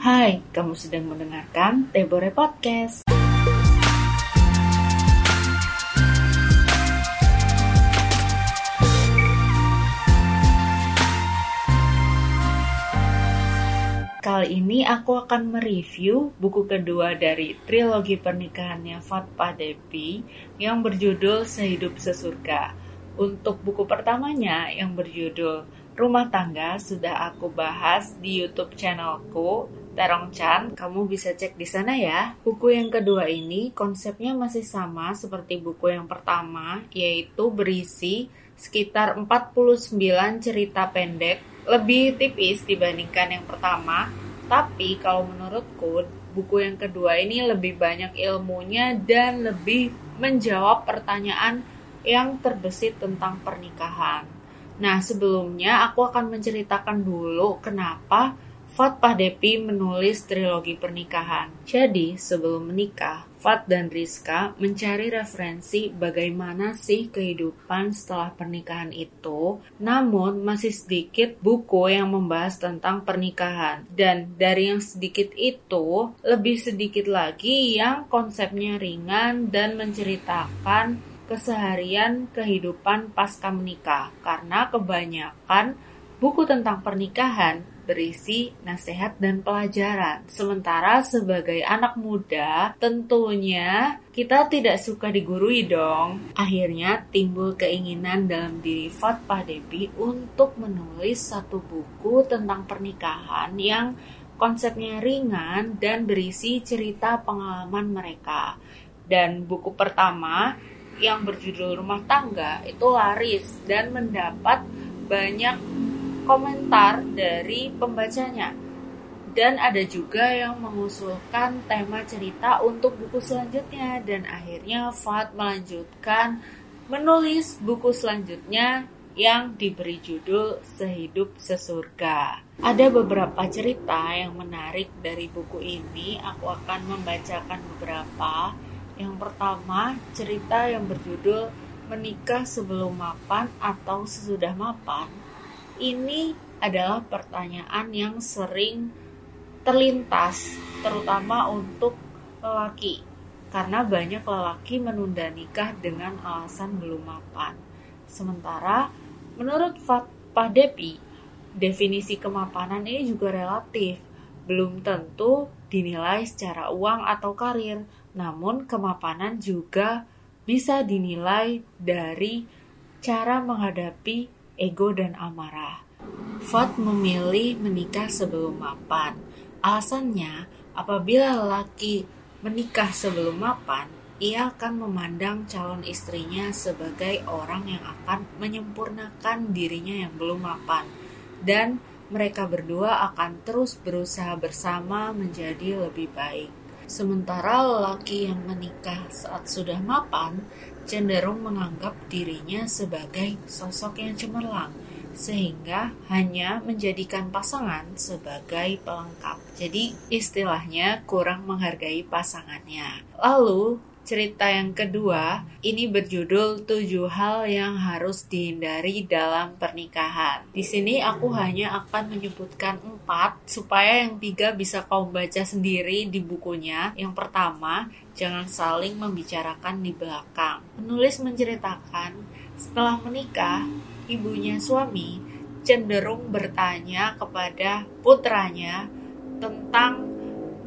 Hai, kamu sedang mendengarkan Tebore Podcast. Kali ini aku akan mereview buku kedua dari trilogi pernikahannya Fatpa Devi yang berjudul Sehidup Sesurga. Untuk buku pertamanya yang berjudul Rumah Tangga sudah aku bahas di YouTube channelku Terong Chan. Kamu bisa cek di sana ya. Buku yang kedua ini konsepnya masih sama seperti buku yang pertama, yaitu berisi sekitar 49 cerita pendek lebih tipis dibandingkan yang pertama, tapi kalau menurutku buku yang kedua ini lebih banyak ilmunya dan lebih menjawab pertanyaan yang terbesit tentang pernikahan. Nah, sebelumnya aku akan menceritakan dulu kenapa Fat Pahdepi menulis trilogi pernikahan. Jadi, sebelum menikah, Fat dan Rizka mencari referensi bagaimana sih kehidupan setelah pernikahan itu, namun masih sedikit buku yang membahas tentang pernikahan. Dan dari yang sedikit itu, lebih sedikit lagi yang konsepnya ringan dan menceritakan keseharian kehidupan pasca menikah. Karena kebanyakan buku tentang pernikahan berisi nasihat dan pelajaran. Sementara sebagai anak muda, tentunya kita tidak suka digurui dong. Akhirnya timbul keinginan dalam diri Fat Pahdevi untuk menulis satu buku tentang pernikahan yang konsepnya ringan dan berisi cerita pengalaman mereka. Dan buku pertama yang berjudul Rumah Tangga itu laris dan mendapat banyak komentar dari pembacanya. Dan ada juga yang mengusulkan tema cerita untuk buku selanjutnya dan akhirnya Fat melanjutkan menulis buku selanjutnya yang diberi judul Sehidup Sesurga. Ada beberapa cerita yang menarik dari buku ini, aku akan membacakan beberapa. Yang pertama, cerita yang berjudul Menikah Sebelum Mapan atau Sesudah Mapan ini adalah pertanyaan yang sering terlintas, terutama untuk lelaki, karena banyak lelaki menunda nikah dengan alasan belum mapan. Sementara, menurut Pak Depi, definisi kemapanan ini juga relatif, belum tentu dinilai secara uang atau karir, namun kemapanan juga bisa dinilai dari cara menghadapi ego dan amarah. Fat memilih menikah sebelum mapan. Alasannya, apabila lelaki menikah sebelum mapan, ia akan memandang calon istrinya sebagai orang yang akan menyempurnakan dirinya yang belum mapan, dan mereka berdua akan terus berusaha bersama menjadi lebih baik. Sementara lelaki yang menikah saat sudah mapan cenderung menganggap dirinya sebagai sosok yang cemerlang, sehingga hanya menjadikan pasangan sebagai pelengkap. Jadi, istilahnya kurang menghargai pasangannya. Lalu, cerita yang kedua ini berjudul tujuh hal yang harus dihindari dalam pernikahan. Di sini aku hanya akan menyebutkan empat supaya yang tiga bisa kau baca sendiri di bukunya. Yang pertama, jangan saling membicarakan di belakang. Penulis menceritakan setelah menikah, ibunya suami cenderung bertanya kepada putranya tentang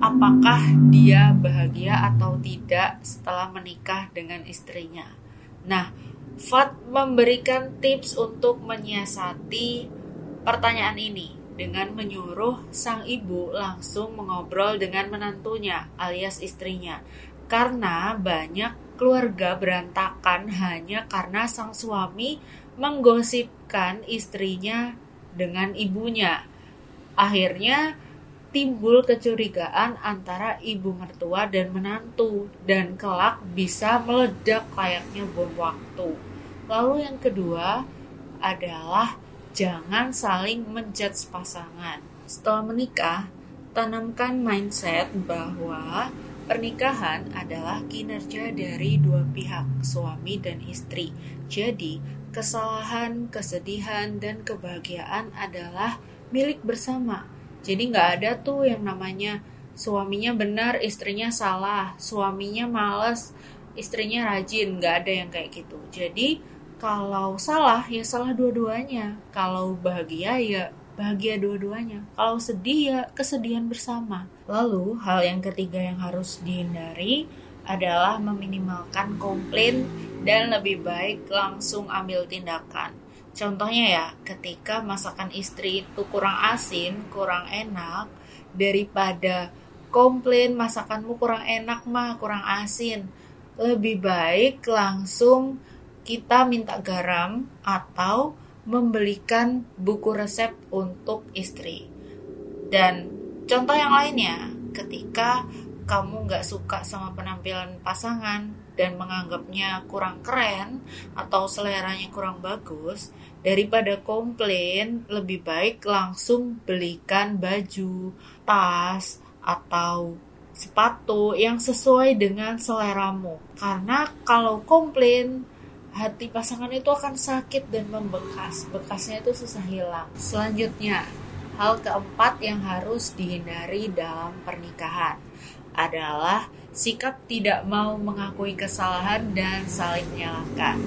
apakah dia bahagia atau tidak setelah menikah dengan istrinya. Nah, Fat memberikan tips untuk menyiasati pertanyaan ini dengan menyuruh sang ibu langsung mengobrol dengan menantunya alias istrinya. Karena banyak keluarga berantakan hanya karena sang suami menggosipkan istrinya dengan ibunya. Akhirnya timbul kecurigaan antara ibu mertua dan menantu dan kelak bisa meledak layaknya bom waktu. Lalu yang kedua adalah jangan saling menjudge pasangan. Setelah menikah, tanamkan mindset bahwa pernikahan adalah kinerja dari dua pihak, suami dan istri. Jadi, kesalahan, kesedihan, dan kebahagiaan adalah milik bersama Jadi nggak ada tuh yang namanya suaminya benar, istrinya salah, suaminya males, istrinya rajin, nggak ada yang kayak gitu. Jadi kalau salah ya salah dua-duanya, kalau bahagia ya bahagia dua-duanya, kalau sedih ya kesedihan bersama. Lalu hal yang ketiga yang harus dihindari adalah meminimalkan komplain dan lebih baik langsung ambil tindakan. Contohnya ya, ketika masakan istri itu kurang asin, kurang enak, daripada komplain masakanmu kurang enak mah, kurang asin, lebih baik langsung kita minta garam atau membelikan buku resep untuk istri. Dan contoh yang lainnya, ketika kamu nggak suka sama penampilan pasangan dan menganggapnya kurang keren atau seleranya kurang bagus, daripada komplain, lebih baik langsung belikan baju, tas, atau sepatu yang sesuai dengan seleramu. Karena kalau komplain, hati pasangan itu akan sakit dan membekas. Bekasnya itu susah hilang. Selanjutnya, hal keempat yang harus dihindari dalam pernikahan adalah sikap tidak mau mengakui kesalahan dan saling menyalahkan.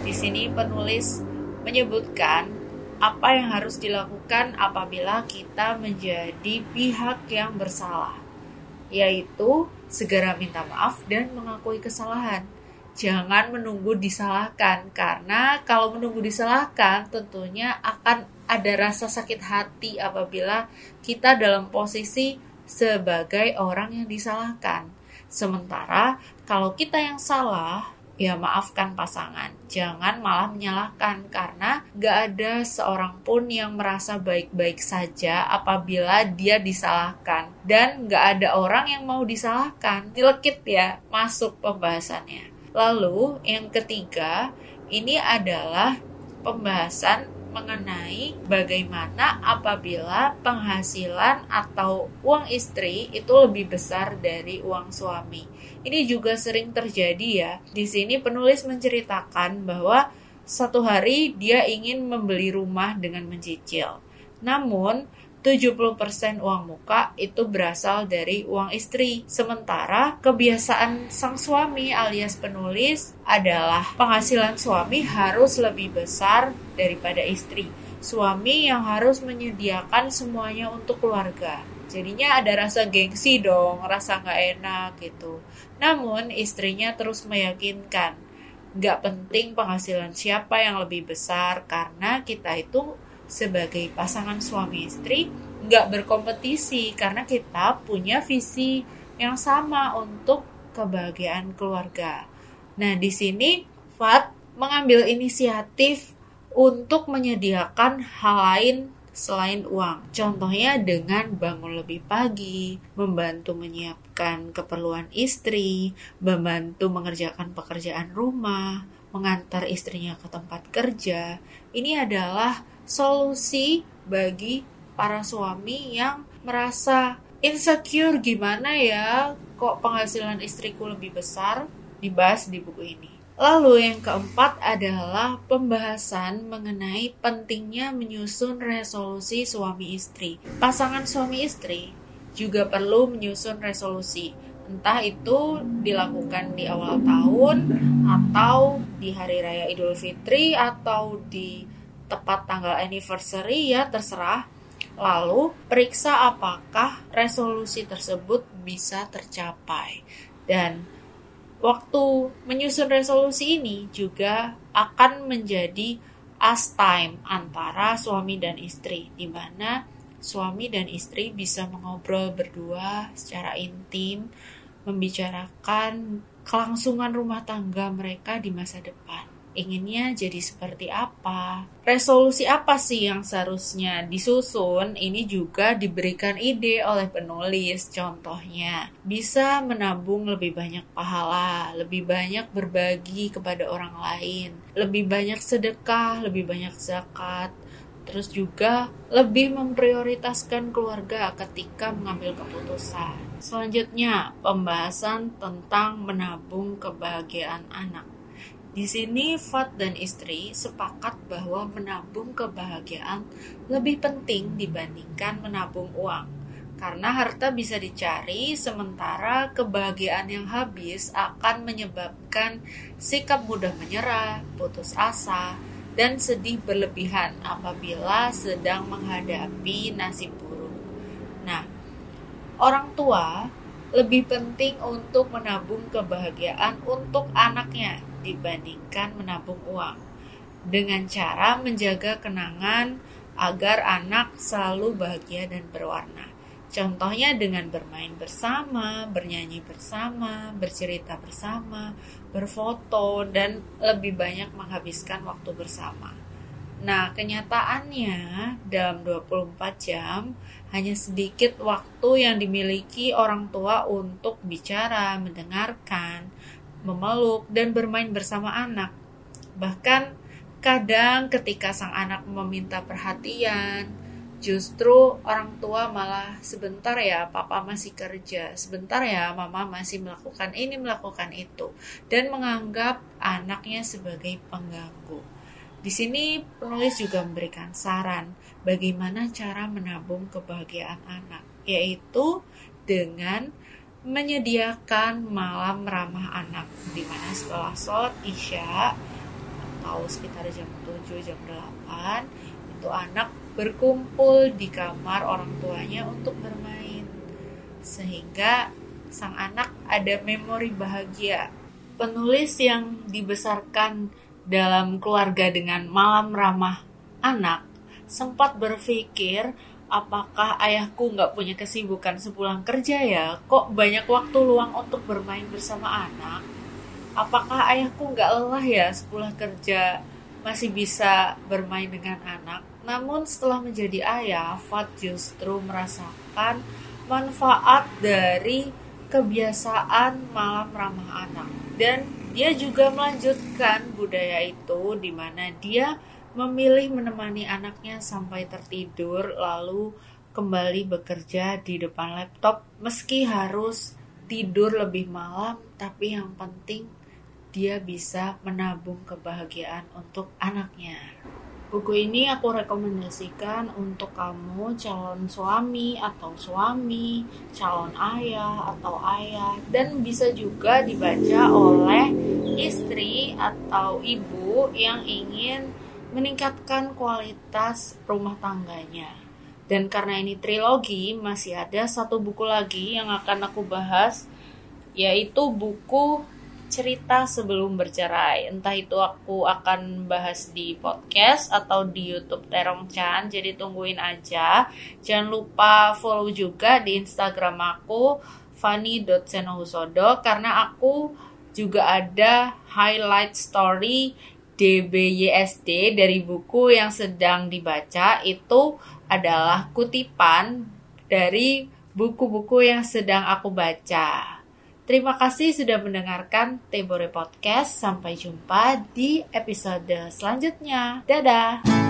Di sini penulis menyebutkan apa yang harus dilakukan apabila kita menjadi pihak yang bersalah, yaitu segera minta maaf dan mengakui kesalahan. Jangan menunggu disalahkan, karena kalau menunggu disalahkan, tentunya akan ada rasa sakit hati apabila kita dalam posisi sebagai orang yang disalahkan. Sementara kalau kita yang salah, ya maafkan pasangan. Jangan malah menyalahkan karena gak ada seorang pun yang merasa baik-baik saja apabila dia disalahkan. Dan gak ada orang yang mau disalahkan. Dilekit ya, masuk pembahasannya. Lalu yang ketiga, ini adalah pembahasan mengenai bagaimana apabila penghasilan atau uang istri itu lebih besar dari uang suami. Ini juga sering terjadi ya. Di sini penulis menceritakan bahwa satu hari dia ingin membeli rumah dengan mencicil. Namun, 70% uang muka itu berasal dari uang istri. Sementara kebiasaan sang suami alias penulis adalah penghasilan suami harus lebih besar daripada istri. Suami yang harus menyediakan semuanya untuk keluarga. Jadinya ada rasa gengsi dong, rasa nggak enak gitu. Namun istrinya terus meyakinkan, nggak penting penghasilan siapa yang lebih besar karena kita itu sebagai pasangan suami istri nggak berkompetisi karena kita punya visi yang sama untuk kebahagiaan keluarga. Nah, di sini Fat mengambil inisiatif untuk menyediakan hal lain selain uang. Contohnya dengan bangun lebih pagi, membantu menyiapkan keperluan istri, membantu mengerjakan pekerjaan rumah, mengantar istrinya ke tempat kerja. Ini adalah solusi bagi para suami yang merasa insecure gimana ya kok penghasilan istriku lebih besar dibahas di buku ini. Lalu yang keempat adalah pembahasan mengenai pentingnya menyusun resolusi suami istri. Pasangan suami istri juga perlu menyusun resolusi. Entah itu dilakukan di awal tahun atau di hari raya Idul Fitri atau di tepat tanggal anniversary ya terserah. Lalu periksa apakah resolusi tersebut bisa tercapai. Dan waktu menyusun resolusi ini juga akan menjadi as time antara suami dan istri di mana suami dan istri bisa mengobrol berdua secara intim membicarakan kelangsungan rumah tangga mereka di masa depan inginnya jadi seperti apa. Resolusi apa sih yang seharusnya disusun? Ini juga diberikan ide oleh penulis. Contohnya, bisa menabung lebih banyak pahala, lebih banyak berbagi kepada orang lain, lebih banyak sedekah, lebih banyak zakat, terus juga lebih memprioritaskan keluarga ketika mengambil keputusan. Selanjutnya, pembahasan tentang menabung kebahagiaan anak. Di sini Fat dan istri sepakat bahwa menabung kebahagiaan lebih penting dibandingkan menabung uang. Karena harta bisa dicari, sementara kebahagiaan yang habis akan menyebabkan sikap mudah menyerah, putus asa, dan sedih berlebihan apabila sedang menghadapi nasib buruk. Nah, orang tua lebih penting untuk menabung kebahagiaan untuk anaknya dibandingkan menabung uang. Dengan cara menjaga kenangan agar anak selalu bahagia dan berwarna. Contohnya dengan bermain bersama, bernyanyi bersama, bercerita bersama, berfoto, dan lebih banyak menghabiskan waktu bersama. Nah, kenyataannya dalam 24 jam hanya sedikit waktu yang dimiliki orang tua untuk bicara, mendengarkan, memeluk, dan bermain bersama anak. Bahkan kadang ketika sang anak meminta perhatian, justru orang tua malah sebentar ya papa masih kerja, sebentar ya mama masih melakukan ini melakukan itu dan menganggap anaknya sebagai pengganggu. Di sini penulis juga memberikan saran bagaimana cara menabung kebahagiaan anak, yaitu dengan menyediakan malam ramah anak di mana setelah sholat isya atau sekitar jam 7 jam 8 itu anak berkumpul di kamar orang tuanya untuk bermain. Sehingga sang anak ada memori bahagia. Penulis yang dibesarkan dalam keluarga dengan malam ramah anak sempat berpikir apakah ayahku nggak punya kesibukan sepulang kerja ya? Kok banyak waktu luang untuk bermain bersama anak? Apakah ayahku nggak lelah ya sepulang kerja? Masih bisa bermain dengan anak namun setelah menjadi ayah Fat justru merasakan manfaat dari kebiasaan malam ramah anak dan dia juga melanjutkan budaya itu di mana dia memilih menemani anaknya sampai tertidur lalu kembali bekerja di depan laptop meski harus tidur lebih malam tapi yang penting dia bisa menabung kebahagiaan untuk anaknya. Buku ini aku rekomendasikan untuk kamu calon suami atau suami, calon ayah atau ayah, dan bisa juga dibaca oleh istri atau ibu yang ingin meningkatkan kualitas rumah tangganya. Dan karena ini trilogi, masih ada satu buku lagi yang akan aku bahas, yaitu buku cerita sebelum bercerai. Entah itu aku akan bahas di podcast atau di YouTube Terong Chan. Jadi tungguin aja. Jangan lupa follow juga di Instagram aku fanny.senohusodo karena aku juga ada highlight story DBYSD dari buku yang sedang dibaca itu adalah kutipan dari buku-buku yang sedang aku baca. Terima kasih sudah mendengarkan Tebore Podcast. Sampai jumpa di episode selanjutnya. Dadah!